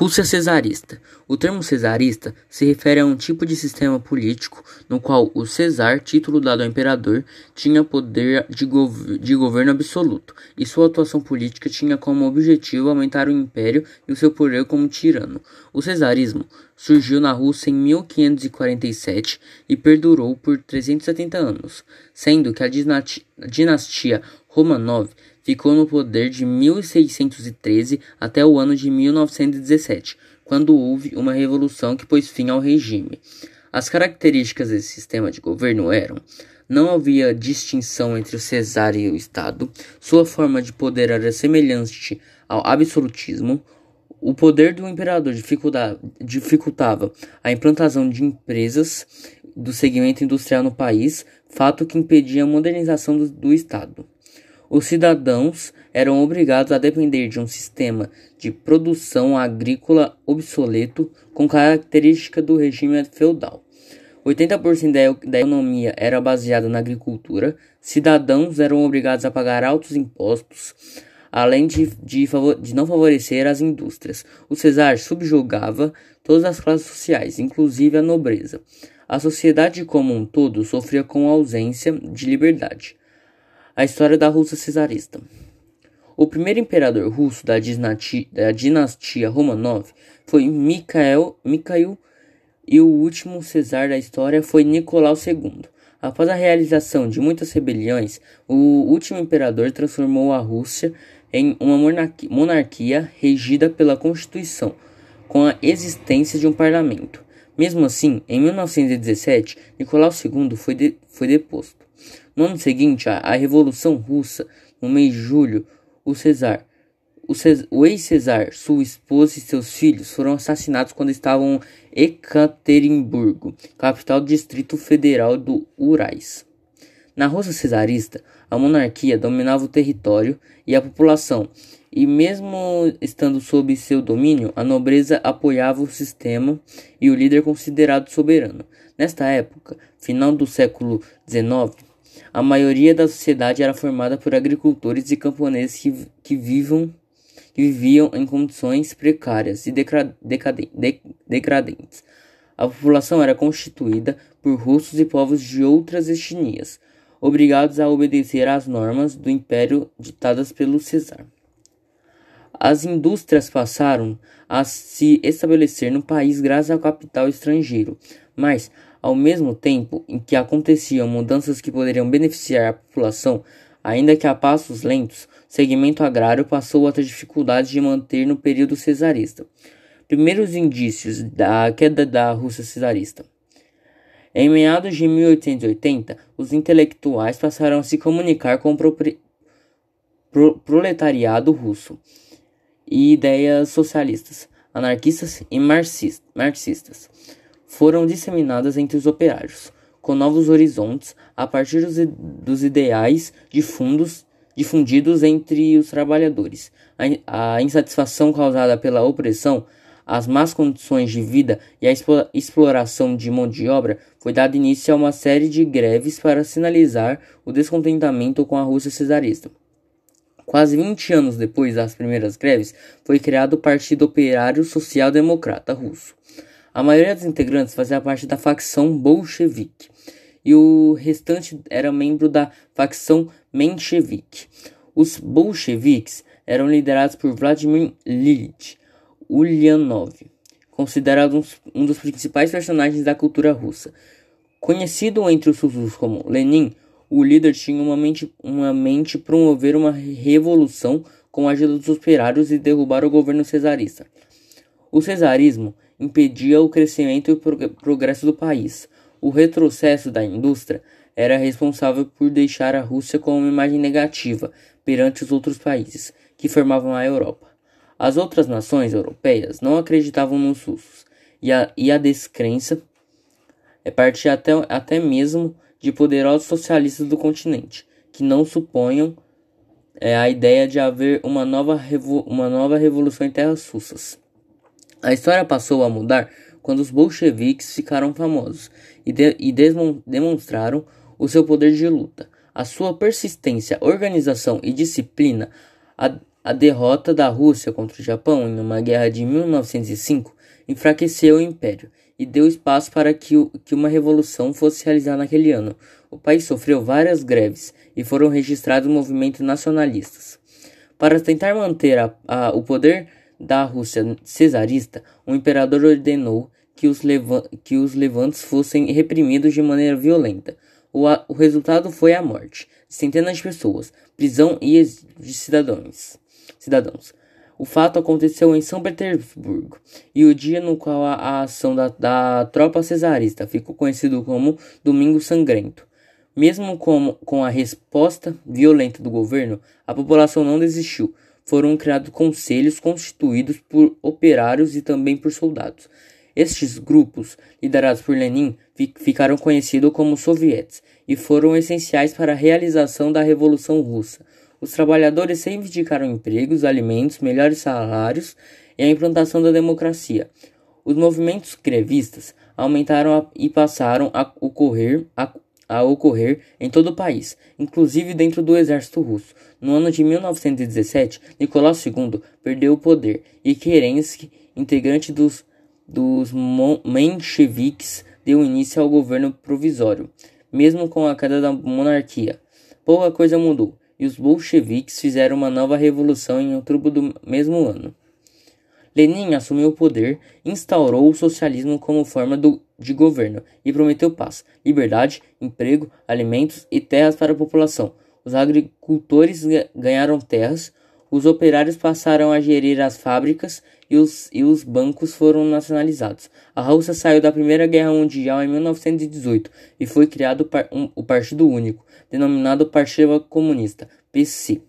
Rússia cesarista. O termo cesarista se refere a um tipo de sistema político no qual o cesar, título dado ao imperador, tinha poder de, gov de, governo absoluto, e sua atuação política tinha como objetivo aumentar o império e o seu poder como tirano. O cesarismo surgiu na Rússia em 1547 e perdurou por 370 anos, sendo que a dinastia Romanov ficou no poder de 1613 até o ano de 1917, quando houve uma revolução que pôs fim ao regime. As características desse sistema de governo eram: não havia distinção entre o Cesar e o Estado, sua forma de poder era semelhante ao absolutismo, o poder do imperador dificultava a implantação de empresas do segmento industrial no país, fato que impedia a modernização do, do Estado. Os cidadãos eram obrigados a depender de um sistema de produção agrícola obsoleto com característica do regime feudal. 80% da economia era baseada na agricultura, cidadãos eram obrigados a pagar altos impostos, além de, de, de não favorecer as indústrias. O Cesar subjugava todas as classes sociais, inclusive a nobreza. A sociedade como um todo sofria com a ausência de liberdade. A história da Rússia cesarista. O primeiro imperador russo da dinastia, da dinastia Romanov foi Mikhail, Mikhail e o último cesar da história foi Nicolau II. Após a realização de muitas rebeliões, o último imperador transformou a Rússia em uma monarquia, regida pela Constituição, com a existência de um parlamento. Mesmo assim, em 1917, Nicolau II foi, de, foi deposto. No ano seguinte, a, Revolução Russa, no mês de julho, o Cesar, o, o ex-Cesar, sua esposa e seus filhos foram assassinados quando estavam em Ekaterimburgo, capital do Distrito Federal do Urais. Na Rússia cesarista, a monarquia dominava o território e a população, e mesmo estando sob seu domínio, a nobreza apoiava o sistema e o líder considerado soberano. Nesta época, final do século XIX, a maioria da sociedade era formada por agricultores e camponeses que, que, vivam, que viviam em condições precárias e decadentes. A população era constituída por russos e povos de outras etnias, obrigados a obedecer às normas do império ditadas pelo Cesar. As indústrias passaram a se estabelecer no país graças ao capital estrangeiro, mas ao mesmo tempo em que aconteciam mudanças que poderiam beneficiar a população, ainda que a passos lentos, o segmento agrário passou a ter dificuldades de manter no período cesarista. Primeiros indícios da queda da Rússia cesarista. Em meados de 1880, os intelectuais passaram a se comunicar com o pro proletariado russo e ideias socialistas, anarquistas e marxistas foram disseminadas entre os operários, com novos horizontes a partir dos, ideais difundidos entre os trabalhadores. A, a insatisfação causada pela opressão, as más condições de vida e a exploração de mão de obra foi dado início a uma série de greves para sinalizar o descontentamento com a Rússia cesarista. Quase 20 anos depois das primeiras greves, foi criado o Partido Operário Social Democrata Russo. A maioria dos integrantes fazia parte da facção bolchevique e o restante era membro da facção menchevique. Os bolcheviques eram liderados por Vladimir Ilyich Ulyanov, considerado um dos principais personagens da cultura russa. Conhecido entre os russos como Lenin, o líder tinha uma mente, uma mente promover uma revolução com a ajuda dos operários e derrubar o governo cesarista. O cesarismo impedia o crescimento e o progresso do país. O retrocesso da indústria era responsável por deixar a Rússia com uma imagem negativa perante os outros países que formavam a Europa. As outras nações europeias não acreditavam nos russos, e a, e a descrença é partia até, até mesmo de poderosos socialistas do continente, que não suponham é, a ideia de haver uma nova, uma nova revolução em terras russas. A história passou a mudar quando os bolcheviques ficaram famosos e, de, e demonstraram o seu poder de luta. A sua persistência, organização e disciplina A derrota da Rússia contra o Japão em uma guerra de 1905 enfraqueceu o império e deu espaço para que, que uma revolução fosse realizada naquele ano. O país sofreu várias greves e foram registrados movimentos nacionalistas. Para tentar manter a, a, o poder da Rússia cesarista, o imperador ordenou que os, que os levantes fossem reprimidos de maneira violenta. O, o resultado foi a morte de centenas de pessoas, prisão e de cidadãos. cidadãos. O fato aconteceu em São Petersburgo e o dia no qual a, a ação da, da, tropa cesarista ficou conhecido como Domingo Sangrento. Mesmo com, com a resposta violenta do governo, a população não desistiu. Foram criados conselhos constituídos por operários e também por soldados. Estes grupos, liderados por Lenin, ficaram conhecidos como sovietes e foram essenciais para a realização da Revolução Russa. Os trabalhadores reivindicaram empregos, alimentos, melhores salários e a implantação da democracia. Os movimentos grevistas aumentaram e passaram a ocorrer, a, a ocorrer em todo o país, inclusive dentro do exército russo. No ano de 1917, Nicolau II perdeu o poder e Kerensky, integrante dos dos mencheviques deu início ao governo provisório, mesmo com a queda da monarquia. Pouca coisa mudou, e os bolcheviques fizeram uma nova revolução em outubro do mesmo ano. Lenin assumiu o poder, instaurou o socialismo como forma do, de governo e prometeu paz, liberdade, emprego, alimentos e terras para a população. Os agricultores ganharam terras, os operários passaram a gerir as fábricas e os, e os bancos foram nacionalizados. A Rússia saiu da Primeira Guerra Mundial em 1918 e foi criado o Partido Único, denominado Partido Comunista, PC.